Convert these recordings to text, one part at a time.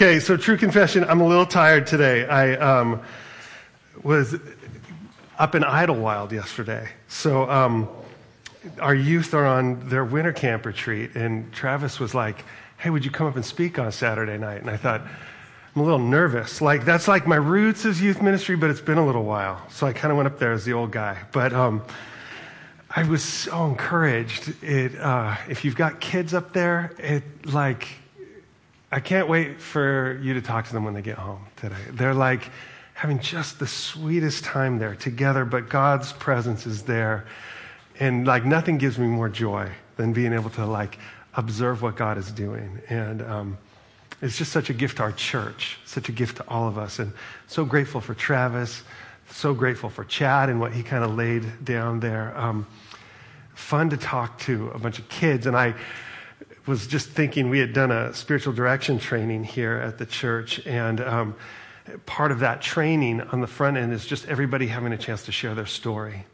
Okay, so true confession, I'm a little tired today. I um, was up in Idyllwild yesterday. So um, our youth are on their winter camp retreat, and Travis was like, hey, would you come up and speak on Saturday night? And I thought, I'm a little nervous. Like, that's like my roots as youth ministry, but it's been a little while. So I kind of went up there as the old guy. But um, I was so encouraged. It, uh, if you've got kids up there, it like, I can't wait for you to talk to them when they get home today. They're like having just the sweetest time there together, but God's presence is there. And like nothing gives me more joy than being able to like observe what God is doing. And um, it's just such a gift to our church, such a gift to all of us. And so grateful for Travis, so grateful for Chad and what he kind of laid down there. Um, fun to talk to a bunch of kids. And I, was just thinking we had done a spiritual direction training here at the church, and um, part of that training on the front end is just everybody having a chance to share their story.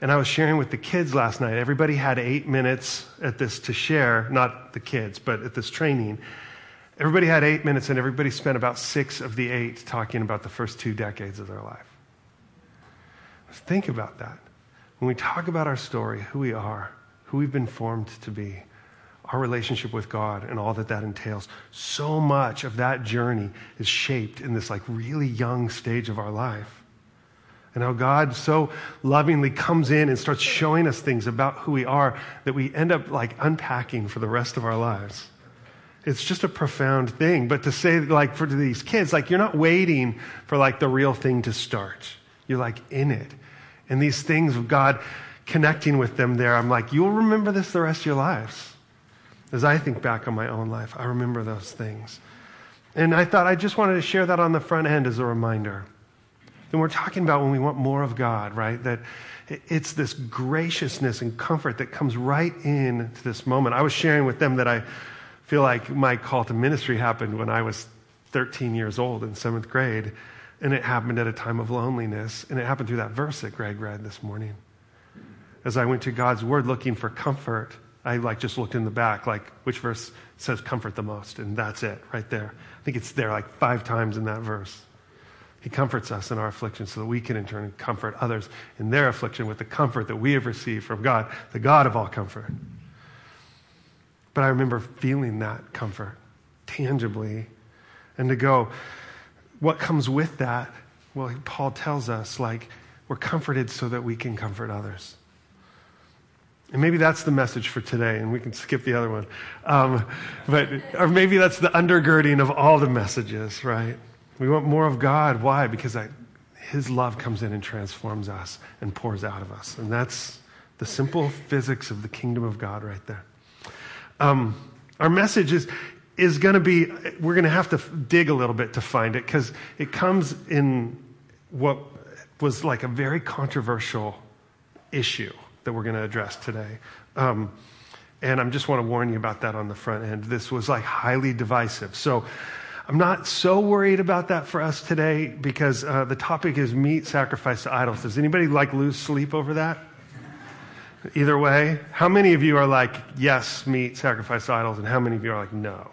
And I was sharing with the kids last night. Everybody had eight minutes at this to share, not the kids, but at this training. Everybody had eight minutes, and everybody spent about six of the eight talking about the first two decades of their life. Think about that. When we talk about our story, who we are, who we've been formed to be, our relationship with God and all that that entails. So much of that journey is shaped in this like really young stage of our life. And how God so lovingly comes in and starts showing us things about who we are that we end up like unpacking for the rest of our lives. It's just a profound thing. But to say like for these kids, like you're not waiting for like the real thing to start. You're like in it. And these things of God connecting with them there, I'm like, you'll remember this the rest of your lives. As I think back on my own life, I remember those things. And I thought I just wanted to share that on the front end as a reminder. And we're talking about when we want more of God, right? That it's this graciousness and comfort that comes right in to this moment. I was sharing with them that I feel like my call to ministry happened when I was 13 years old in seventh grade, and it happened at a time of loneliness, and it happened through that verse that Greg read this morning. As I went to God's word looking for comfort, I like just looked in the back, like which verse says comfort the most, and that's it right there. I think it's there like five times in that verse. He comforts us in our affliction so that we can in turn comfort others in their affliction with the comfort that we have received from God, the God of all comfort. But I remember feeling that comfort tangibly and to go, what comes with that? Well, Paul tells us, like, we're comforted so that we can comfort others. And maybe that's the message for today, and we can skip the other one. Um, but, or maybe that's the undergirding of all the messages, right? We want more of God. Why? Because His love comes in and transforms us and pours out of us. And that's the simple physics of the kingdom of God right there. Um, our message is, is going to be, we're going to have to dig a little bit to find it because it comes in what was like a very controversial issue that we're going to address today. Um, and I just want to warn you about that on the front end. This was like highly divisive. So I'm not so worried about that for us today because uh, the topic is meat sacrificed to idols. Does anybody like lose sleep over that? Either way, how many of you are like, yes, meat sacrificed to idols, and how many of you are like, no?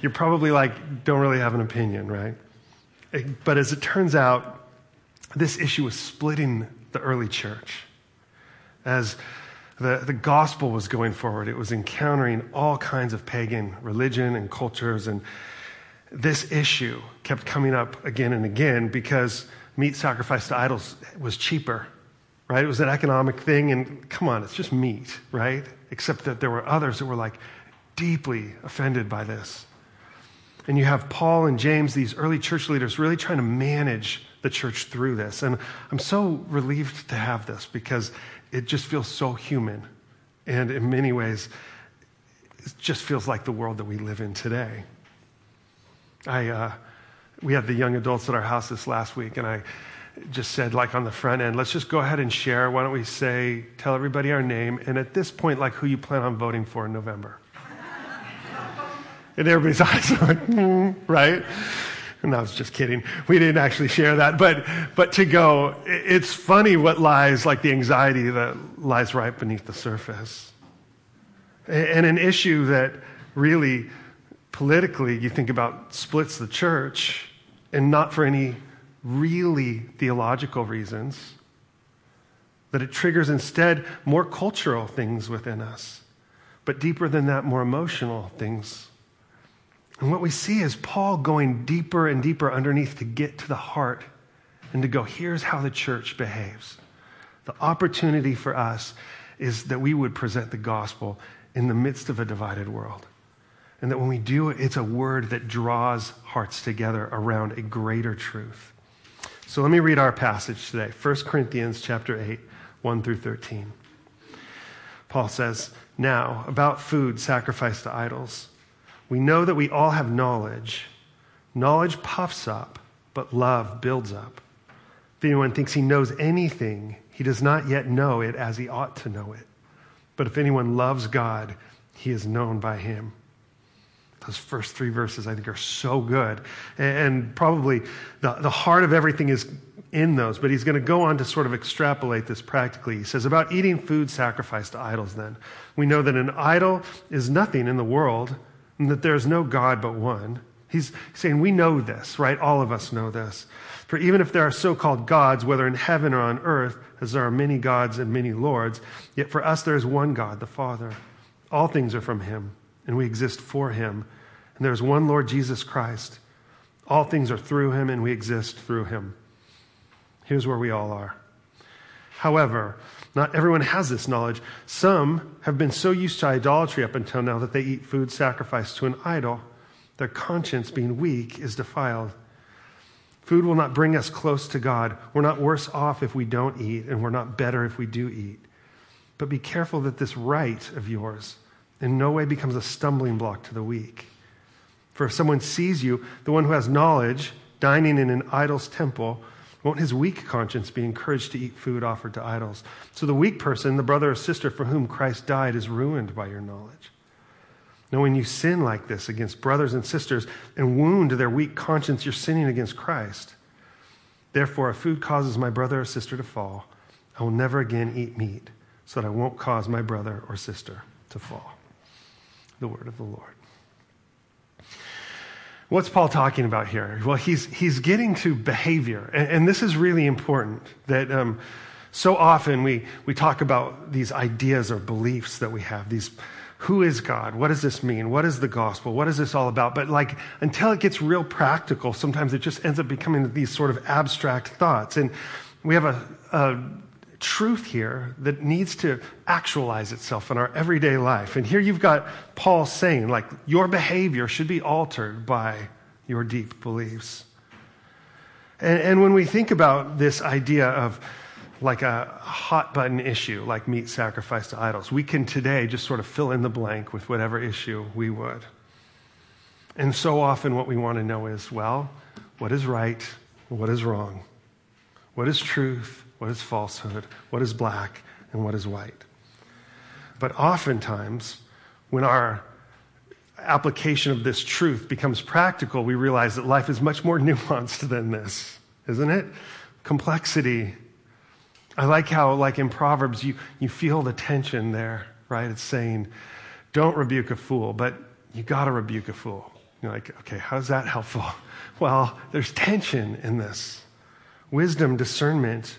You're probably like, don't really have an opinion, right? But as it turns out, this issue was splitting the early church as the, the gospel was going forward, it was encountering all kinds of pagan religion and cultures. And this issue kept coming up again and again because meat sacrificed to idols was cheaper, right? It was an economic thing. And come on, it's just meat, right? Except that there were others that were like deeply offended by this. And you have Paul and James, these early church leaders, really trying to manage the church through this. And I'm so relieved to have this because it just feels so human. And in many ways, it just feels like the world that we live in today. I, uh, we had the young adults at our house this last week, and I just said, like on the front end, let's just go ahead and share. Why don't we say, tell everybody our name, and at this point, like who you plan on voting for in November? and everybody's eyes are like, mm, right? And I was just kidding. We didn't actually share that. But, but to go, it's funny what lies, like the anxiety that lies right beneath the surface. And an issue that really Politically, you think about splits the church, and not for any really theological reasons, that it triggers instead more cultural things within us, but deeper than that, more emotional things. And what we see is Paul going deeper and deeper underneath to get to the heart and to go, here's how the church behaves. The opportunity for us is that we would present the gospel in the midst of a divided world. And that when we do it, it's a word that draws hearts together around a greater truth. So let me read our passage today 1 Corinthians chapter 8, 1 through 13. Paul says, Now, about food sacrificed to idols, we know that we all have knowledge. Knowledge puffs up, but love builds up. If anyone thinks he knows anything, he does not yet know it as he ought to know it. But if anyone loves God, he is known by him. Those first three verses, I think, are so good. And probably the, the heart of everything is in those, but he's going to go on to sort of extrapolate this practically. He says, About eating food sacrificed to idols, then. We know that an idol is nothing in the world, and that there is no God but one. He's saying, We know this, right? All of us know this. For even if there are so called gods, whether in heaven or on earth, as there are many gods and many lords, yet for us there is one God, the Father. All things are from him, and we exist for him. And there is one Lord Jesus Christ. All things are through him, and we exist through him. Here's where we all are. However, not everyone has this knowledge. Some have been so used to idolatry up until now that they eat food sacrificed to an idol. Their conscience, being weak, is defiled. Food will not bring us close to God. We're not worse off if we don't eat, and we're not better if we do eat. But be careful that this right of yours in no way becomes a stumbling block to the weak. For if someone sees you, the one who has knowledge, dining in an idol's temple, won't his weak conscience be encouraged to eat food offered to idols? So the weak person, the brother or sister for whom Christ died, is ruined by your knowledge. Now, when you sin like this against brothers and sisters and wound their weak conscience, you're sinning against Christ. Therefore, if food causes my brother or sister to fall, I will never again eat meat, so that I won't cause my brother or sister to fall. The word of the Lord. What's Paul talking about here? Well, he's, he's getting to behavior. And, and this is really important that um, so often we, we talk about these ideas or beliefs that we have, these who is God? What does this mean? What is the gospel? What is this all about? But like, until it gets real practical, sometimes it just ends up becoming these sort of abstract thoughts. And we have a, a truth here that needs to actualize itself in our everyday life. And here you've got Paul saying, like, your behavior should be altered by your deep beliefs. And, and when we think about this idea of like a hot button issue, like meat sacrifice to idols. We can today just sort of fill in the blank with whatever issue we would. And so often, what we want to know is well, what is right? What is wrong? What is truth? What is falsehood? What is black? And what is white? But oftentimes, when our application of this truth becomes practical, we realize that life is much more nuanced than this, isn't it? Complexity, I like how, like in Proverbs, you, you feel the tension there, right? It's saying, don't rebuke a fool, but you got to rebuke a fool. You're like, okay, how's that helpful? Well, there's tension in this wisdom, discernment,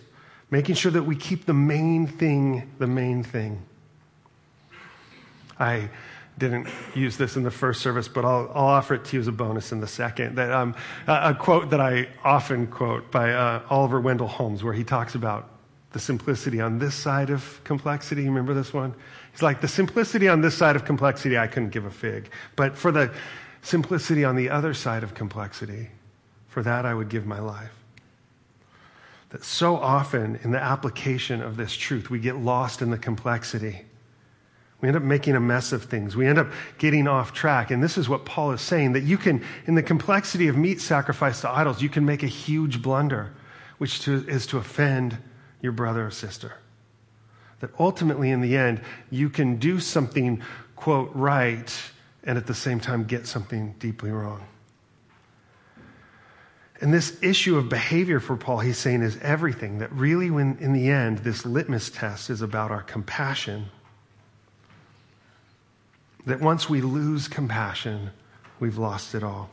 making sure that we keep the main thing the main thing. I didn't use this in the first service, but I'll, I'll offer it to you as a bonus in the second. That, um, a, a, quote that I often quote by uh, Oliver Wendell Holmes, where he talks about the simplicity on this side of complexity. Remember this one? He's like, the simplicity on this side of complexity, I couldn't give a fig. But for the simplicity on the other side of complexity, for that I would give my life. That so often in the application of this truth, we get lost in the complexity. We end up making a mess of things. We end up getting off track. And this is what Paul is saying that you can, in the complexity of meat sacrifice to idols, you can make a huge blunder, which to, is to offend your brother or sister. That ultimately, in the end, you can do something, quote, right, and at the same time get something deeply wrong. And this issue of behavior for Paul, he's saying, is everything. That really, when in the end, this litmus test is about our compassion. That once we lose compassion, we've lost it all.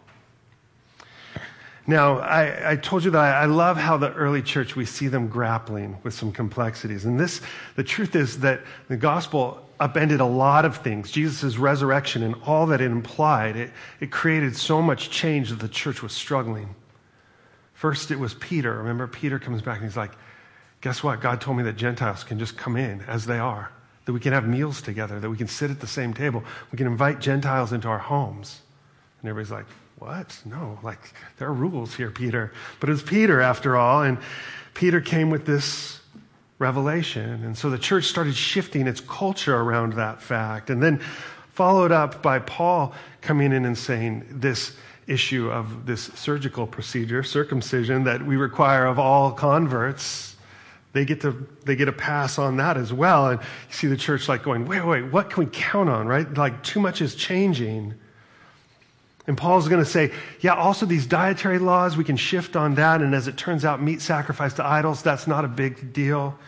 Now, I, I, told you that I, I love how the early church, we see them grappling with some complexities. And this, the truth is that the gospel upended a lot of things. Jesus' resurrection and all that it implied, it, it created so much change that the church was struggling. First, it was Peter. Remember, Peter comes back and he's like, Guess what? God told me that Gentiles can just come in as they are, that we can have meals together, that we can sit at the same table, we can invite Gentiles into our homes. And everybody's like, what? No, like there are rules here, Peter. But it was Peter after all, and Peter came with this revelation. And so the church started shifting its culture around that fact. And then followed up by Paul coming in and saying this issue of this surgical procedure, circumcision, that we require of all converts. They get to they get a pass on that as well. And you see the church like going, wait, wait, what can we count on, right? Like too much is changing. And Paul's going to say, yeah, also these dietary laws, we can shift on that. And as it turns out, meat sacrifice to idols, that's not a big deal.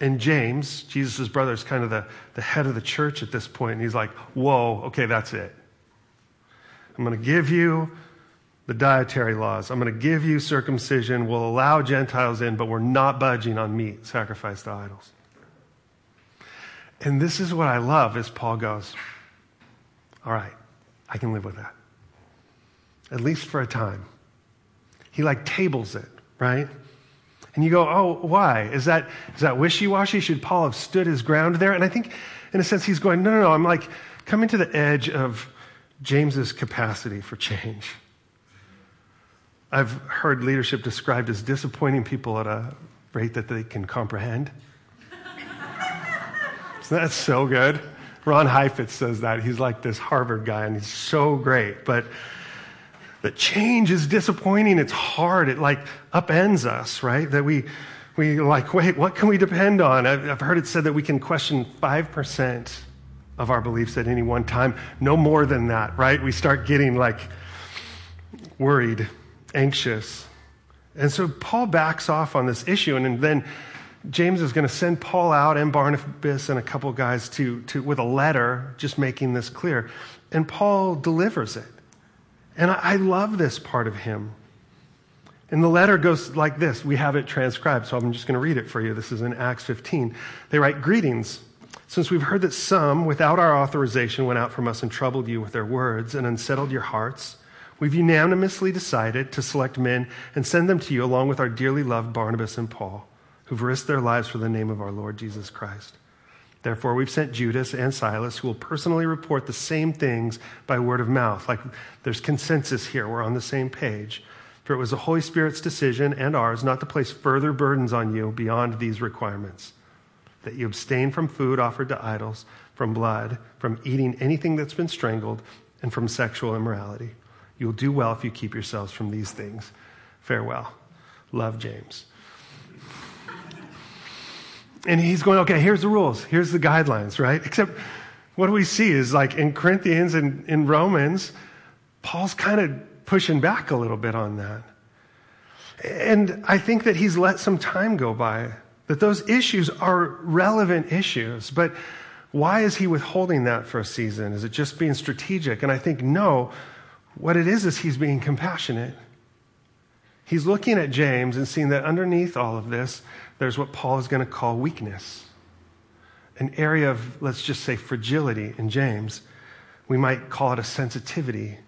And James, Jesus' brother, is kind of the, the head of the church at this point, And he's like, whoa, okay, that's it. I'm going to give you the dietary laws. I'm going to give you circumcision. We'll allow Gentiles in, but we're not budging on meat sacrificed to idols. And this is what I love as Paul goes, all right, I can live with that at least for a time. He like tables it, right? And you go, oh, why? Is that, is that wishy washy? Should Paul have stood his ground there? And I think, in a sense, he's going, no, no, no. I'm like coming to the edge of James's capacity for change. I've heard leadership described as disappointing people at a rate that they can comprehend. That's so good. Ron Heifetz says that. He's like this Harvard guy, and he's so great. But the change is disappointing. It's hard. It like upends us, right? That we, we like, wait, what can we depend on? I've, I've heard it said that we can question 5% of our beliefs at any one time. No more than that, right? We start getting like worried, anxious. And so Paul backs off on this issue, and then James is going to send Paul out and Barnabas and a couple guys to, to, with a letter just making this clear. And Paul delivers it. And I, I love this part of him. And the letter goes like this. We have it transcribed, so I'm just going to read it for you. This is in Acts 15. They write, Greetings. Since we've heard that some, without our authorization, went out from us and troubled you with their words and unsettled your hearts, we've unanimously decided to select men and send them to you along with our dearly loved Barnabas and Paul, who've risked their lives for the name of our Lord Jesus Christ. Therefore, we've sent Judas and Silas, who will personally report the same things by word of mouth. Like there's consensus here, we're on the same page. For it was the Holy Spirit's decision and ours not to place further burdens on you beyond these requirements that you abstain from food offered to idols, from blood, from eating anything that's been strangled, and from sexual immorality. You'll do well if you keep yourselves from these things. Farewell. Love, James. And he's going, okay, here's the rules, here's the guidelines, right? Except what we see is like in Corinthians and in Romans, Paul's kind of pushing back a little bit on that. And I think that he's let some time go by, that those issues are relevant issues. But why is he withholding that for a season? Is it just being strategic? And I think no, what it is is he's being compassionate. He's looking at James and seeing that underneath all of this, there's what Paul is going to call weakness, an area of, let's just say, fragility in James. We might call it a sensitivity.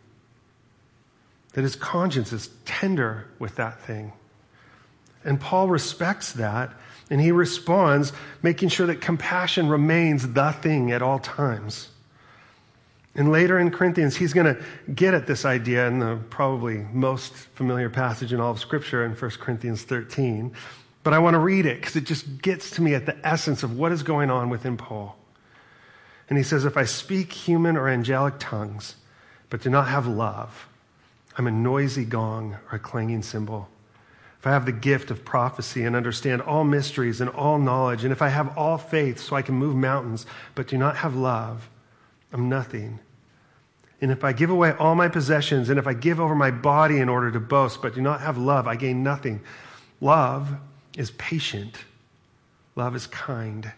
That his conscience is tender with that thing. And Paul respects that, and he responds, making sure that compassion remains the thing at all times. And later in Corinthians, he's going to get at this idea in the probably most familiar passage in all of Scripture in 1 Corinthians 13, but I want to read it because it just gets to me at the essence of what is going on within Paul. And he says, If I speak human or angelic tongues, but do not have love, I'm a noisy gong or a clanging cymbal. If I have the gift of prophecy and understand all mysteries and all knowledge, and if I have all faith so I can move mountains, but do not have love, I'm nothing. And if I give away all my possessions, and if I give over my body in order to boast, but do not have love, I gain nothing. Love is patient. Love is kind.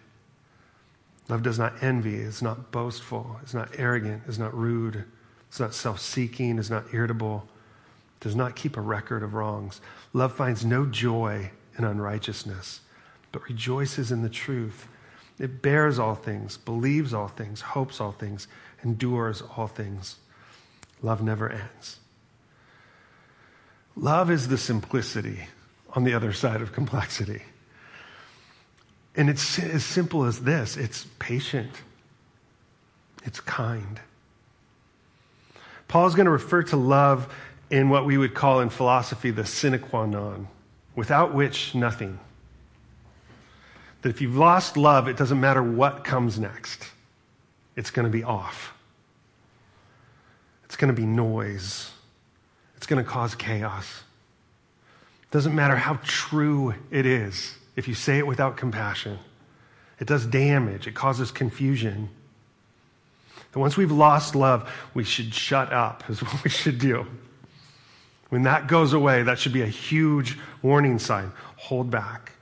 Love does not envy, is not boastful, is not arrogant, is not rude, It's not self seeking, is not irritable, does not keep a record of wrongs. Love finds no joy in unrighteousness, but rejoices in the truth. It bears all things, believes all things, hopes all things, endures all things. Love never ends. Love is the simplicity on the other side of complexity. And it's as simple as this it's patient, it's kind. Paul's going to refer to love in what we would call in philosophy the sine qua non, without which nothing. That if you've lost love, it doesn't matter what comes next, it's going to be off. It's going to be noise. It's going to cause chaos. It doesn't matter how true it is if you say it without compassion. It does damage, it causes confusion. That once we've lost love, we should shut up, is what we should do. When that goes away, that should be a huge warning sign. Hold back.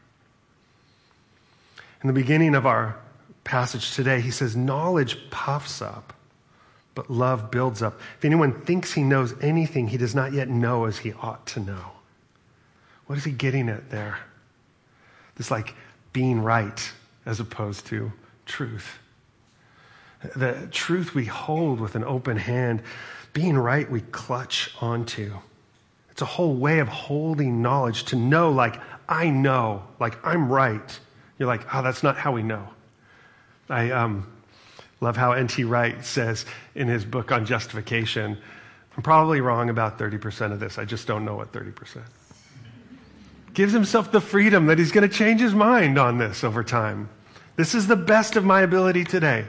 In the beginning of our passage today, he says, Knowledge puffs up, but love builds up. If anyone thinks he knows anything, he does not yet know as he ought to know. What is he getting at there? This like being right as opposed to truth. The truth we hold with an open hand, being right we clutch onto. It's a whole way of holding knowledge to know, like, I know, like, I'm right. You're like, oh, that's not how we know. I um, love how N.T. Wright says in his book on justification, I'm probably wrong about 30% of this. I just don't know what 30%. Gives himself the freedom that he's going to change his mind on this over time. This is the best of my ability today.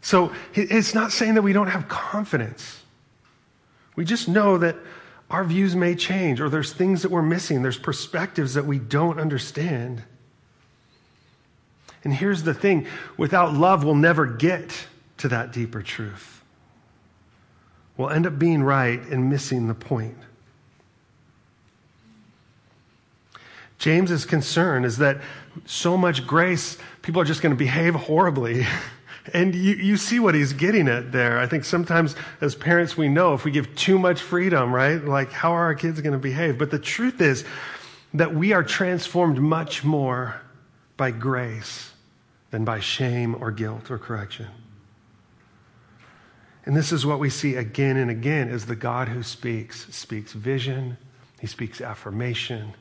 So it's not saying that we don't have confidence. We just know that our views may change, or there's things that we're missing, there's perspectives that we don't understand. And here's the thing without love, we'll never get to that deeper truth. We'll end up being right and missing the point. James's concern is that so much grace, people are just going to behave horribly And you, you see what he's getting at there. I think sometimes as parents, we know if we give too much freedom, right? Like, how are our kids going to behave? But the truth is that we are transformed much more by grace than by shame or guilt or correction. And this is what we see again and again is the God who speaks, speaks vision, he speaks affirmation,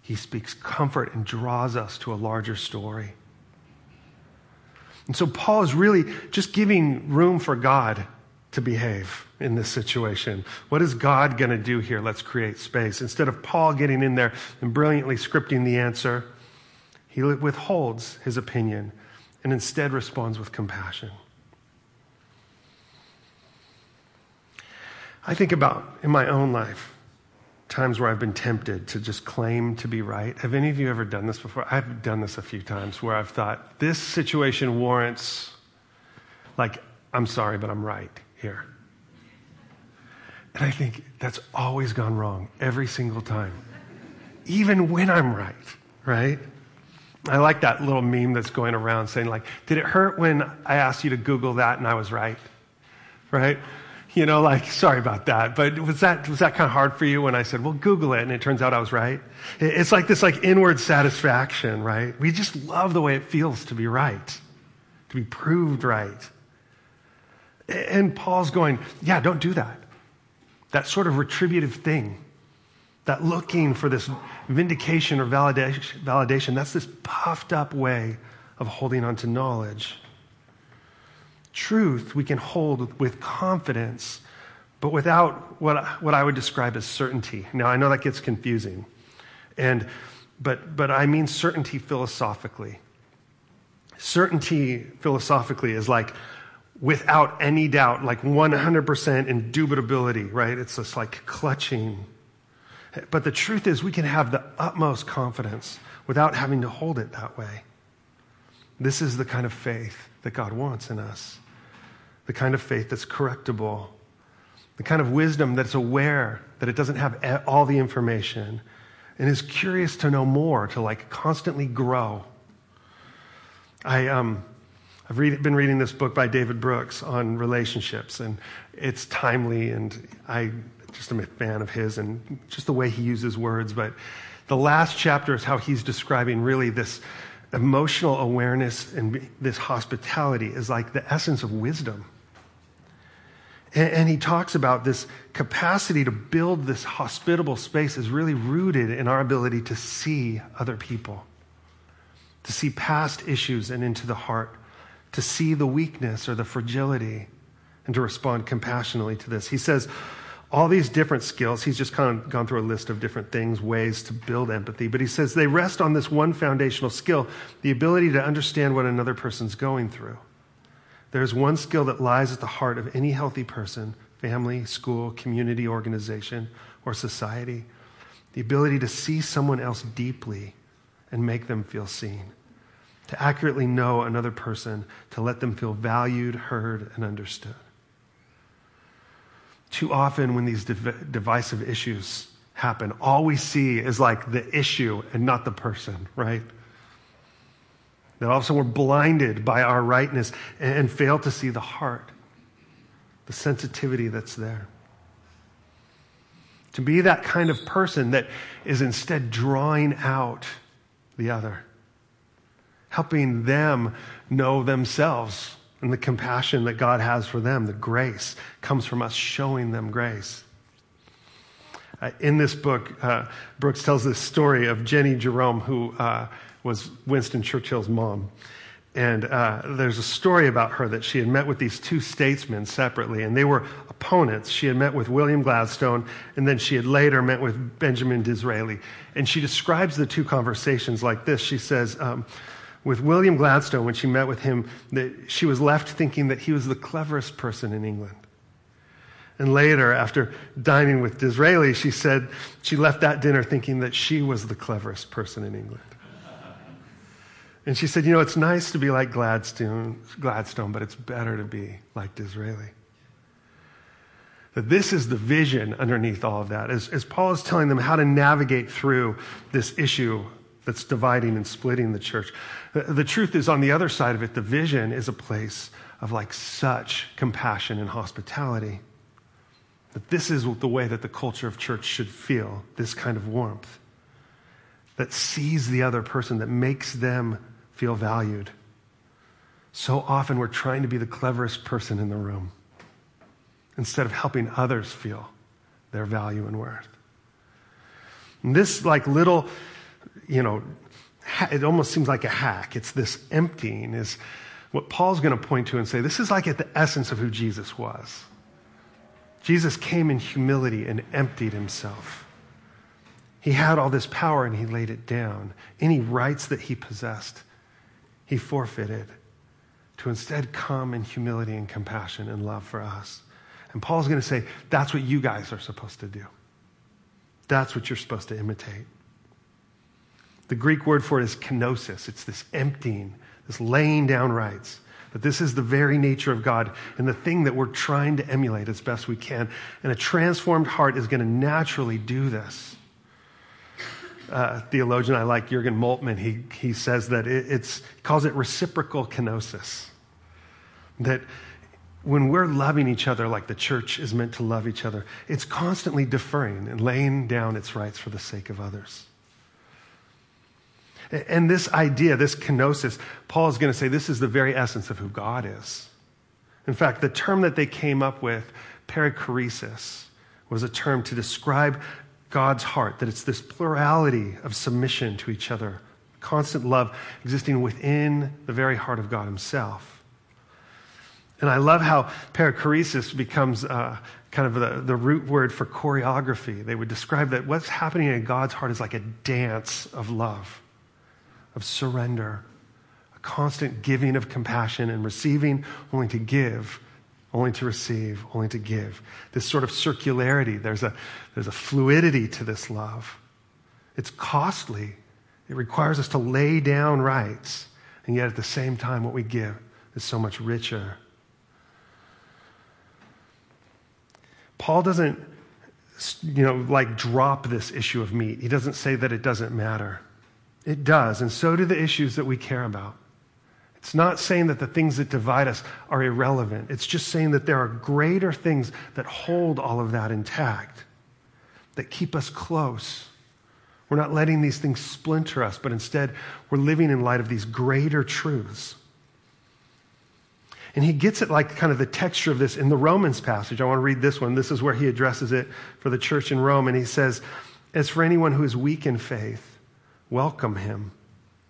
he speaks comfort and draws us to a larger story. And so Paul is really just giving room for God to behave in this situation. What is God going to do here? Let's create space. Instead of Paul getting in there and brilliantly scripting the answer, he withholds his opinion and instead responds with compassion. I think about in my own life times where I've been tempted to just claim to be right. Have any of you ever done this before? I've done this a few times where I've thought, this situation warrants, like, I'm sorry, but I'm right here. And I think that's always gone wrong every single time, even when I'm right, right? I like that little meme that's going around saying, like, did it hurt when I asked you to Google that and I was right? Right? You know, like, sorry about that. But was that, was that kind of hard for you when I said, well, Google it, and it turns out I was right? It's like this like inward satisfaction, right? We just love the way it feels to be right, to be proved right. And Paul's going, yeah, don't do that. That sort of retributive thing, that looking for this vindication or validation, validation that's this puffed up way of holding on to knowledge truth we can hold with confidence, but without what, what I would describe as certainty. Now, I know that gets confusing, and, but, but I mean certainty philosophically. Certainty philosophically is like without any doubt, like 100% indubitability, right? It's just like clutching. But the truth is, we can have the utmost confidence without having to hold it that way. This is the kind of faith that God wants in us the kind of faith that's correctable, the kind of wisdom that's aware that it doesn't have all the information and is curious to know more, to like constantly grow. I, um, I've read, been reading this book by David Brooks on relationships, and it's timely, and I just am a fan of his and just the way he uses words. But the last chapter is how he's describing really this emotional awareness and this hospitality is like the essence of wisdom. And, and, he talks about this capacity to build this hospitable space is really rooted in our ability to see other people, to see past issues and into the heart, to see the weakness or the fragility, and to respond compassionately to this. He says, all these different skills, he's just kind of gone through a list of different things, ways to build empathy, but he says they rest on this one foundational skill the ability to understand what another person's going through. There's one skill that lies at the heart of any healthy person, family, school, community, organization, or society the ability to see someone else deeply and make them feel seen, to accurately know another person, to let them feel valued, heard, and understood. Too often, when these div- divisive issues happen, all we see is like the issue and not the person, right? That all of a sudden we're blinded by our rightness and fail to see the heart, the sensitivity that's there. To be that kind of person that is instead drawing out the other, helping them know themselves and the compassion that God has for them, the grace, comes from us showing them grace. Uh, in this book, uh, Brooks tells this story of Jenny Jerome, who uh, was Winston Churchill's mom. And uh, there's a story about her that she had met with these two statesmen separately, and they were opponents. She had met with William Gladstone, and then she had later met with Benjamin Disraeli. And she describes the two conversations like this. She says, um, with William Gladstone, when she met with him, that she was left thinking that he was the cleverest person in England. And later, after dining with Disraeli, she said she left that dinner thinking that she was the cleverest person in England. And she said, You know, it's nice to be like Gladstone, Gladstone, but it's better to be like Disraeli. That this is the vision underneath all of that. As, as Paul is telling them how to navigate through this issue that's dividing and splitting the church, the, the truth is, on the other side of it, the vision is a place of like such compassion and hospitality. That this is the way that the culture of church should feel this kind of warmth that sees the other person, that makes them feel valued. So often we're trying to be the cleverest person in the room instead of helping others feel their value and worth. And this, like little, you know, it almost seems like a hack. It's this emptying, is what Paul's going to point to and say this is like at the essence of who Jesus was. Jesus came in humility and emptied himself. He had all this power and he laid it down. Any rights that he possessed, he forfeited to instead come in humility and compassion and love for us. And Paul's going to say, that's what you guys are supposed to do. That's what you're supposed to imitate. The Greek word for it is kenosis. It's this emptying, this laying down rights. That this is the very nature of God and the thing that we're trying to emulate as best we can. And a transformed heart is going to naturally do this uh, theologian I like, Jurgen Moltmann, he, he says that it, it's, he calls it reciprocal kenosis. That when we're loving each other like the church is meant to love each other, it's constantly deferring and laying down its rights for the sake of others. And this idea, this kenosis, Paul is going to say this is the very essence of who God is. In fact, the term that they came up with, perichoresis, was a term to describe God's heart, that it's this plurality of submission to each other, constant love existing within the very heart of God Himself. And I love how perichoresis becomes uh, kind of the, the root word for choreography. They would describe that what's happening in God's heart is like a dance of love, of surrender, a constant giving of compassion and receiving only to give only to receive, only to give. This sort of circularity, there's a, there's a fluidity to this love. It's costly. It requires us to lay down rights, and yet at the same time, what we give is so much richer. Paul doesn't, you know, like drop this issue of meat. He doesn't say that it doesn't matter. It does, and so do the issues that we care about. It's not saying that the things that divide us are irrelevant. It's just saying that there are greater things that hold all of that intact, that keep us close. We're not letting these things splinter us, but instead we're living in light of these greater truths. And he gets it like kind of the texture of this in the Romans passage. I want to read this one. This is where he addresses it for the church in Rome. And he says, As for anyone who is weak in faith, welcome him,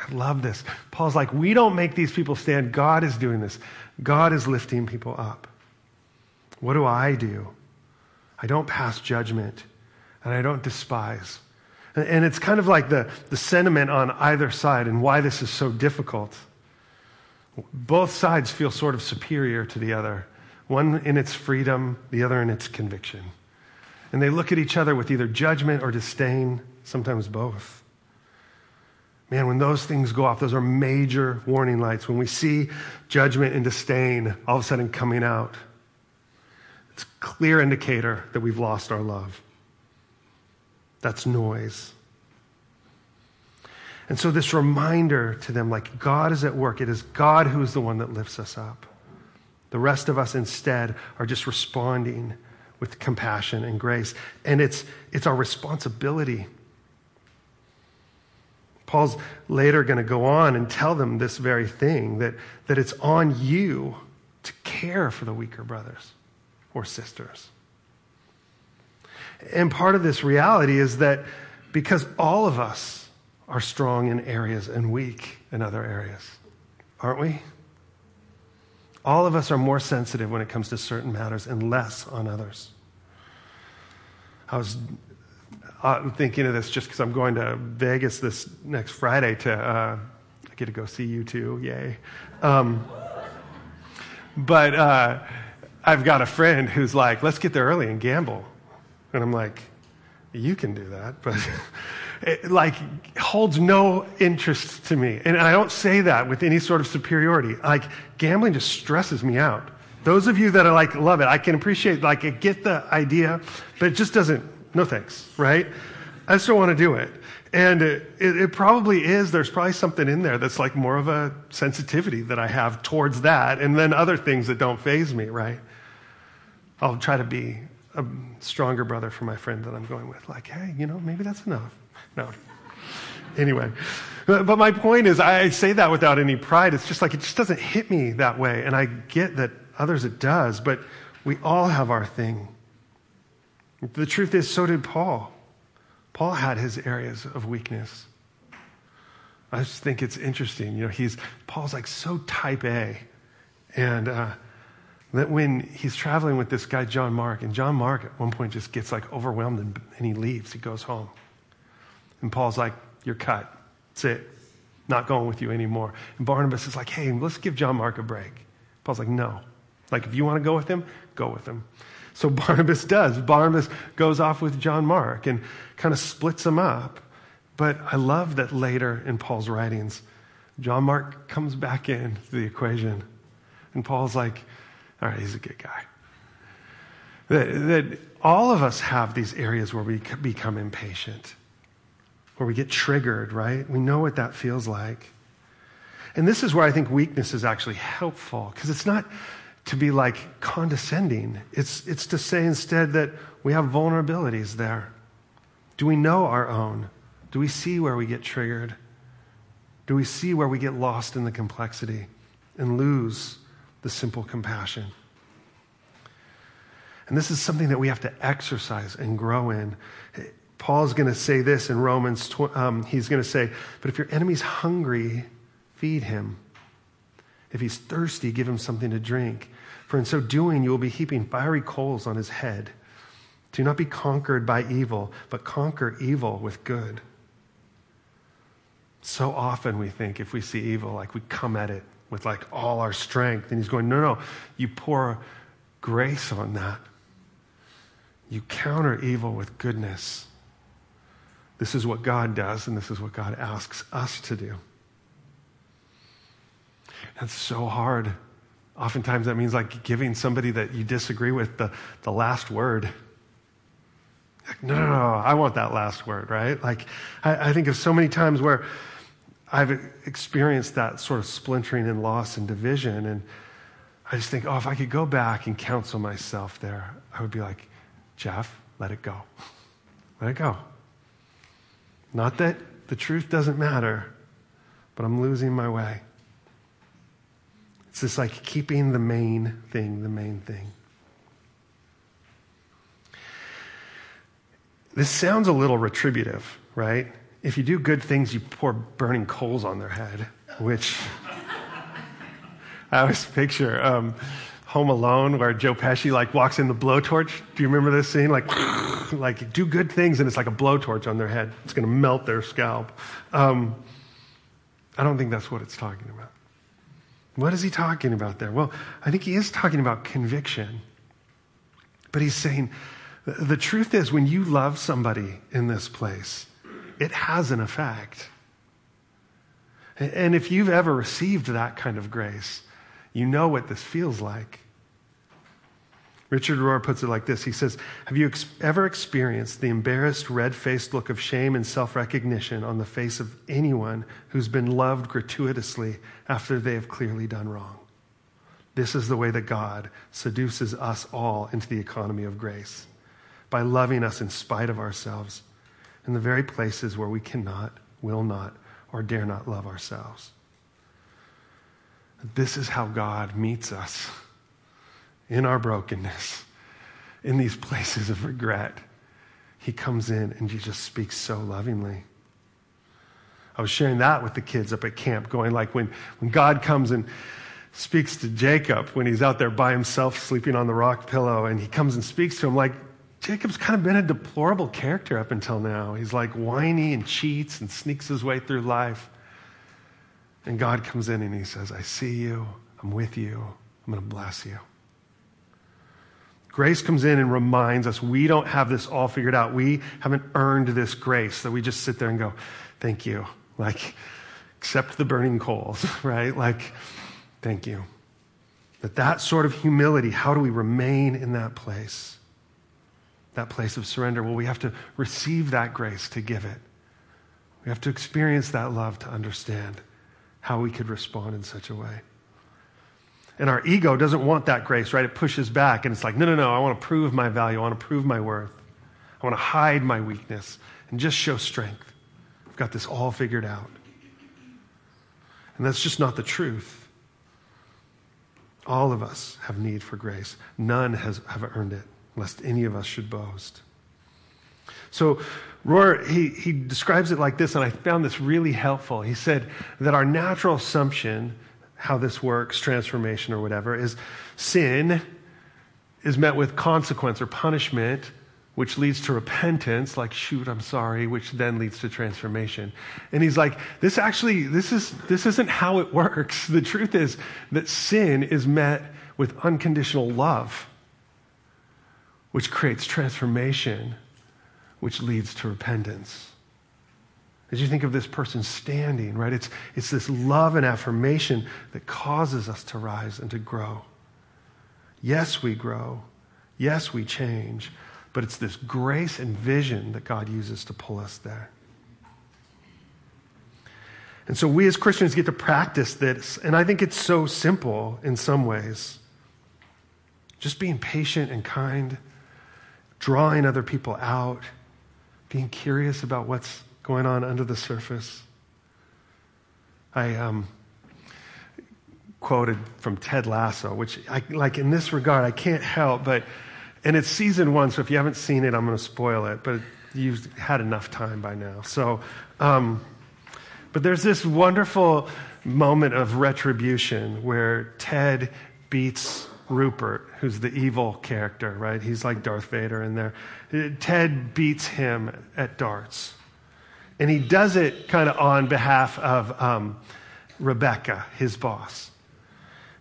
I love this. Paul's like, we don't make these people stand. God is doing this. God is lifting people up. What do I do? I don't pass judgment, and I don't despise. And it's kind of like the, the sentiment on either side and why this is so difficult. Both sides feel sort of superior to the other, one in its freedom, the other in its conviction. And they look at each other with either judgment or disdain, sometimes both. Man, when those things go off, those are major warning lights. When we see judgment and disdain all of a sudden coming out, it's a clear indicator that we've lost our love. That's noise. And so, this reminder to them like, God is at work. It is God who is the one that lifts us up. The rest of us instead are just responding with compassion and grace. And it's, it's our responsibility. Paul's later going to go on and tell them this very thing that, that it's on you to care for the weaker brothers or sisters. And part of this reality is that because all of us are strong in areas and weak in other areas, aren't we? All of us are more sensitive when it comes to certain matters and less on others. I was uh, thinking of this just because I'm going to Vegas this next Friday to uh, get to go see U2, yay! Um, but uh, I've got a friend who's like, "Let's get there early and gamble," and I'm like, "You can do that," but it, like holds no interest to me. And I don't say that with any sort of superiority. Like gambling just stresses me out. Those of you that are like love it, I can appreciate like I get the idea, but it just doesn't. No thanks, right? I just don't want to do it. And it, it, it, probably is, there's probably something in there that's like more of a sensitivity that I have towards that, and then other things that don't faze me, right? I'll try to be a stronger brother for my friend that I'm going with. Like, hey, you know, maybe that's enough. No. Anyway, but my point is, I say that without any pride. It's just like it just doesn't hit me that way. And I get that others it does, but we all have our thing. The truth is, so did Paul. Paul had his areas of weakness. I just think it's interesting. You know, he's Paul's like so type A, and uh, that when he's traveling with this guy John Mark, and John Mark at one point just gets like overwhelmed and, and he leaves. He goes home. And Paul's like, You're cut. That's it. Not going with you anymore. And Barnabas is like, Hey, let's give John Mark a break. Paul's like, No. Like, if you want to go with him, go with him. So Barnabas does. Barnabas goes off with John Mark and kind of splits them up. But I love that later in Paul's writings, John Mark comes back into the equation. And Paul's like, all right, he's a good guy. That, that all of us have these areas where we become impatient where we get triggered, right? We know what that feels like. And this is where I think weakness is actually helpful because it's not to be like condescending. It's, it's to say instead that we have vulnerabilities there. Do we know our own? Do we see where we get triggered? Do we see where we get lost in the complexity and lose the simple compassion? And this is something that we have to exercise and grow in. Paul's going to say this in Romans. Um, he's going to say, But if your enemy's hungry, feed him. If he's thirsty, give him something to drink. For in so doing, you will be heaping fiery coals on his head. Do not be conquered by evil, but conquer evil with good. So often we think if we see evil, like we come at it with like all our strength. And he's going, no, no, you pour grace on that. You counter evil with goodness. This is what God does, and this is what God asks us to do. That's so hard. Oftentimes, that means like giving somebody that you disagree with the, the last word. Like, no, no, no, I want that last word, right? Like, I, I think of so many times where I've experienced that sort of splintering and loss and division. And I just think, oh, if I could go back and counsel myself there, I would be like, Jeff, let it go. Let it go. Not that the truth doesn't matter, but I'm losing my way. It's just like keeping the main thing the main thing. This sounds a little retributive, right? If you do good things, you pour burning coals on their head, which I always picture um, Home Alone where Joe Pesci like walks in the blowtorch. Do you remember this scene? Like, like do good things and it's like a blowtorch on their head. It's going to melt their scalp. Um, I don't think that's what it's talking about. What is he talking about there? Well, I think he is talking about conviction. But he's saying the truth is, when you love somebody in this place, it has an effect. And if you've ever received that kind of grace, you know what this feels like. Richard Rohr puts it like this He says, Have you ex- ever experienced the embarrassed, red faced look of shame and self recognition on the face of anyone who's been loved gratuitously after they have clearly done wrong? This is the way that God seduces us all into the economy of grace by loving us in spite of ourselves in the very places where we cannot, will not, or dare not love ourselves. This is how God meets us in our brokenness, in these places of regret. He comes in and he just speaks so lovingly. I was sharing that with the kids up at camp, going like when, when God comes and speaks to Jacob when he's out there by himself sleeping on the rock pillow, and he comes and speaks to him like, Jacob's kind of been a deplorable character up until now. He's like whiny and cheats and sneaks his way through life. And God comes in and he says, I see you. I'm with you. I'm going to bless you. Grace comes in and reminds us we don't have this all figured out. We haven't earned this grace that we just sit there and go, thank you. Like, accept the burning coals, right? Like, thank you. That that sort of humility, how do we remain in that place? That place of surrender. Well, we have to receive that grace to give it. We have to experience that love to understand how we could respond in such a way. And our ego doesn't want that grace, right? It pushes back and it's like, no, no, no, I want to prove my value. I want to prove my worth. I want to hide my weakness and just show strength. I've got this all figured out. And that's just not the truth. All of us have need for grace. None has, have earned it, lest any of us should boast. So Rohr, he, he describes it like this, and I found this really helpful. He said that our natural assumption, how this works, transformation or whatever, is sin is met with consequence or punishment, which leads to repentance, like, shoot, I'm sorry, which then leads to transformation. And he's like, this actually, this, is, this isn't how it works. The truth is that sin is met with unconditional love, which creates transformation which leads to repentance. As you think of this person standing, right, it's, it's this love and affirmation that causes us to rise and to grow. Yes, we grow. Yes, we change. But it's this grace and vision that God uses to pull us there. And so we as Christians get to practice this. And I think it's so simple in some ways. Just being patient and kind, drawing other people out being curious about what's going on under the surface. I um, quoted from Ted Lasso, which, I, like in this regard, I can't help but, and it's season one, so if you haven't seen it, I'm going to spoil it, but you've had enough time by now. So, um, but there's this wonderful moment of retribution where Ted beats Rupert, who's the evil character, right? He's like Darth Vader in there. Ted beats him at darts. And he does it kind of on behalf of um, Rebecca, his boss.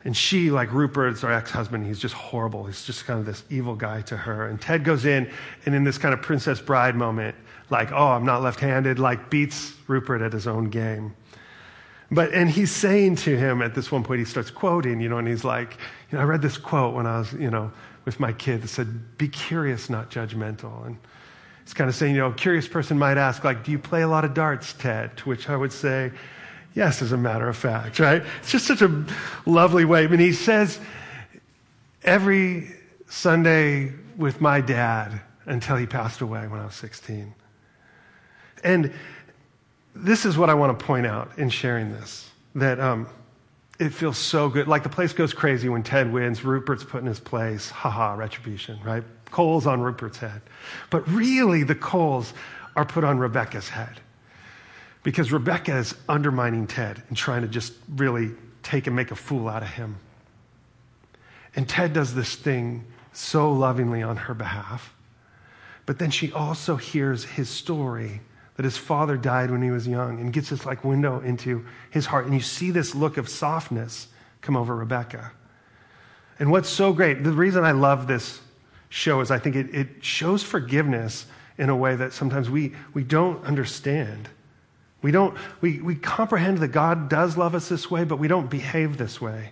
And she, like Rupert's her ex husband, he's just horrible. He's just kind of this evil guy to her. And Ted goes in, and in this kind of Princess Bride moment, like, oh, I'm not left handed, like beats Rupert at his own game. But, and he's saying to him at this one point, he starts quoting, you know, and he's like, you know, I read this quote when I was, you know, with my kid that said, be curious, not judgmental. And he's kind of saying, you know, a curious person might ask, like, do you play a lot of darts, Ted? To which I would say, yes, as a matter of fact, right? It's just such a lovely way. I mean, he says, every Sunday with my dad until he passed away when I was 16. And this is what I want to point out in sharing this that um, it feels so good. Like the place goes crazy when Ted wins, Rupert's put in his place. Haha, retribution, right? Coals on Rupert's head. But really, the coals are put on Rebecca's head because Rebecca is undermining Ted and trying to just really take and make a fool out of him. And Ted does this thing so lovingly on her behalf. But then she also hears his story that his father died when he was young and gets this like window into his heart. And you see this look of softness come over Rebecca. And what's so great, the reason I love this show is I think it, it shows forgiveness in a way that sometimes we, we don't understand. We don't, we, we comprehend that God does love us this way, but we don't behave this way.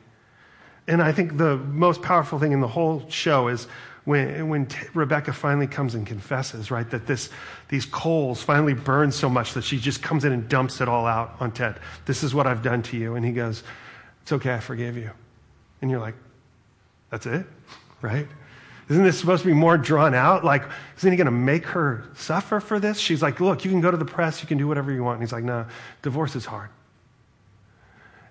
And I think the most powerful thing in the whole show is when, when T- Rebecca finally comes and confesses, right, that this, these coals finally burn so much that she just comes in and dumps it all out on Ted. This is what I've done to you. And he goes, It's okay, I forgive you. And you're like, That's it? Right? Isn't this supposed to be more drawn out? Like, isn't he going to make her suffer for this? She's like, Look, you can go to the press, you can do whatever you want. And he's like, No, divorce is hard.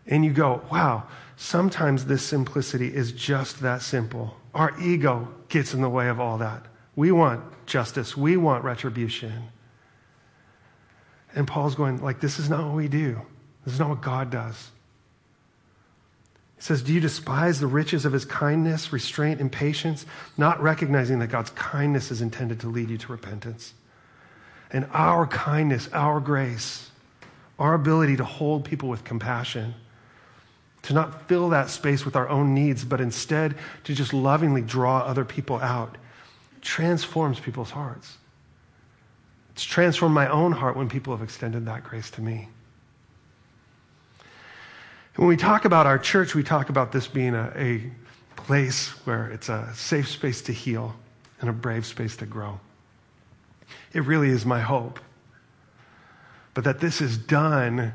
And you go, Wow, sometimes this simplicity is just that simple. Our ego gets in the way of all that. We want justice, we want retribution. And Paul's going, like, this is not what we do. This is not what God does. He says, Do you despise the riches of his kindness, restraint, and patience, not recognizing that God's kindness is intended to lead you to repentance? And our kindness, our grace, our ability to hold people with compassion, to not fill that space with our own needs, but instead to just lovingly draw other people out, transforms people's hearts. It's transformed my own heart when people have extended that grace to me. When we talk about our church, we talk about this being a, a place where it's a safe space to heal and a brave space to grow. It really is my hope. But that this is done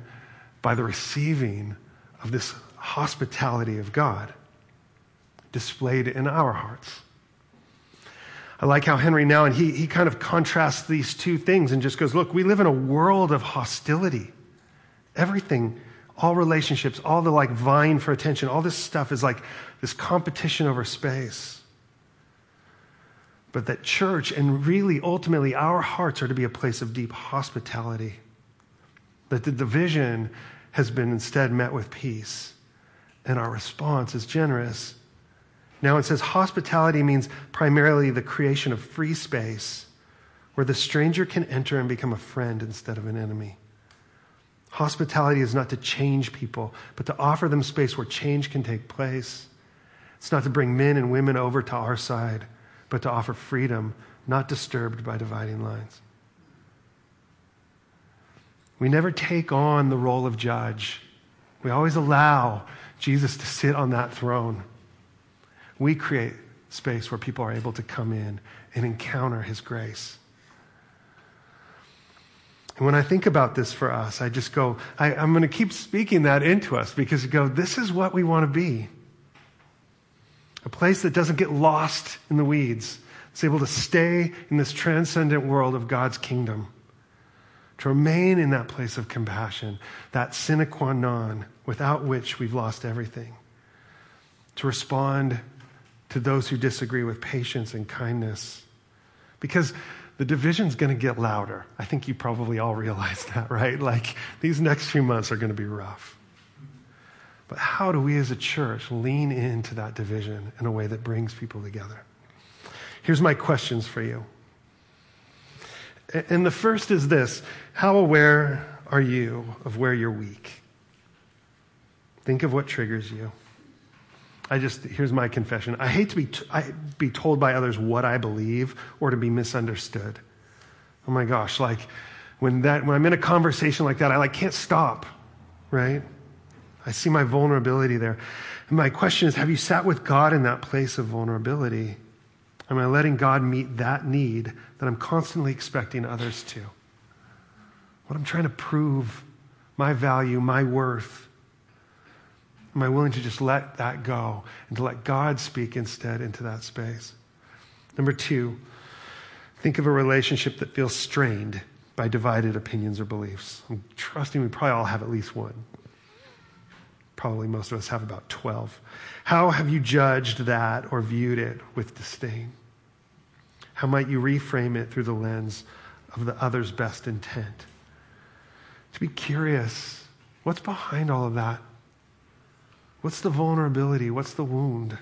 by the receiving of this hospitality of God displayed in our hearts. I like how Henri Nouwen, he, he kind of contrasts these two things and just goes, look, we live in a world of hostility. Everything, all relationships, all the like vying for attention, all this stuff is like this competition over space. But that church and really ultimately our hearts are to be a place of deep hospitality. That the division has been instead met with peace and our response is generous. Now it says hospitality means primarily the creation of free space where the stranger can enter and become a friend instead of an enemy. Hospitality is not to change people, but to offer them space where change can take place. It's not to bring men and women over to our side, but to offer freedom, not disturbed by dividing lines. We never take on the role of judge. We always allow Jesus to sit on that throne. We create space where people are able to come in and encounter his grace. And when I think about this for us, I just go, I, am going to keep speaking that into us because you go, this is what we want to be. A place that doesn't get lost in the weeds. It's able to stay in this transcendent world of God's kingdom to remain in that place of compassion, that sine qua non, without which we've lost everything, to respond to those who disagree with patience and kindness. Because the division's going to get louder. I think you probably all realize that, right? Like these next few months are going to be rough. But how do we as a church lean into that division in a way that brings people together? Here's my questions for you. And the first is this How aware are you of where you're weak? Think of what triggers you. I just, here's my confession. I hate to be, t- I, be told by others what I believe or to be misunderstood. Oh my gosh, like when that, when I'm in a conversation like that, I like can't stop, right? I see my vulnerability there. And my question is, have you sat with God in that place of vulnerability? Am I letting God meet that need that I'm constantly expecting others to? What I'm trying to prove, my value, my worth. Am I willing to just let that go and to let God speak instead into that space? Number two, think of a relationship that feels strained by divided opinions or beliefs. I'm trusting we probably all have at least one. Probably most of us have about 12. How have you judged that or viewed it with disdain? How might you reframe it through the lens of the other's best intent? To be curious what's behind all of that? What's the vulnerability? What's the wound?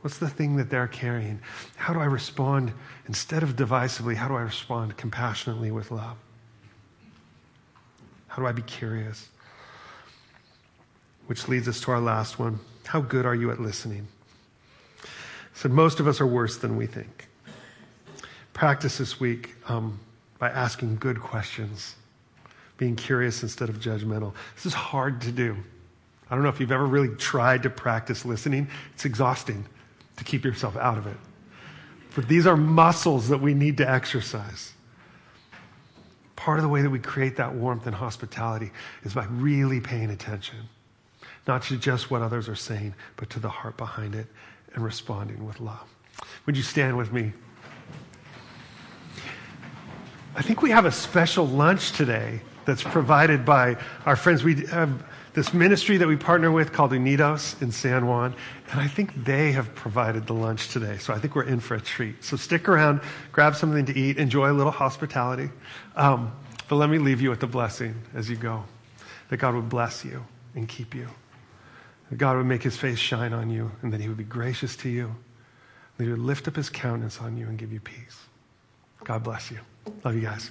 What's the thing that they're carrying? How do I respond instead of divisively? How do I respond compassionately with love? How do I be curious? Which leads us to our last one. How good are you at listening? So most of us are worse than we think practice this week um, by asking good questions, being curious instead of judgmental. This is hard to do. I don't know if you've ever really tried to practice listening, it's exhausting to keep yourself out of it. But these are muscles that we need to exercise. Part of the way that we create that warmth and hospitality is by really paying attention, not to just what others are saying, but to the heart behind it and responding with love. Would you stand with me? I think we have a special lunch today that's provided by our friends. We have this ministry that we partner with called Unidos in San Juan, and I think they have provided the lunch today. So I think we're in for a treat. So stick around, grab something to eat, enjoy a little hospitality. Um, but let me leave you with the blessing as you go that God would bless you and keep you, that God would make his face shine on you, and that he would be gracious to you, that he would lift up his countenance on you and give you peace. God bless you. Love you guys.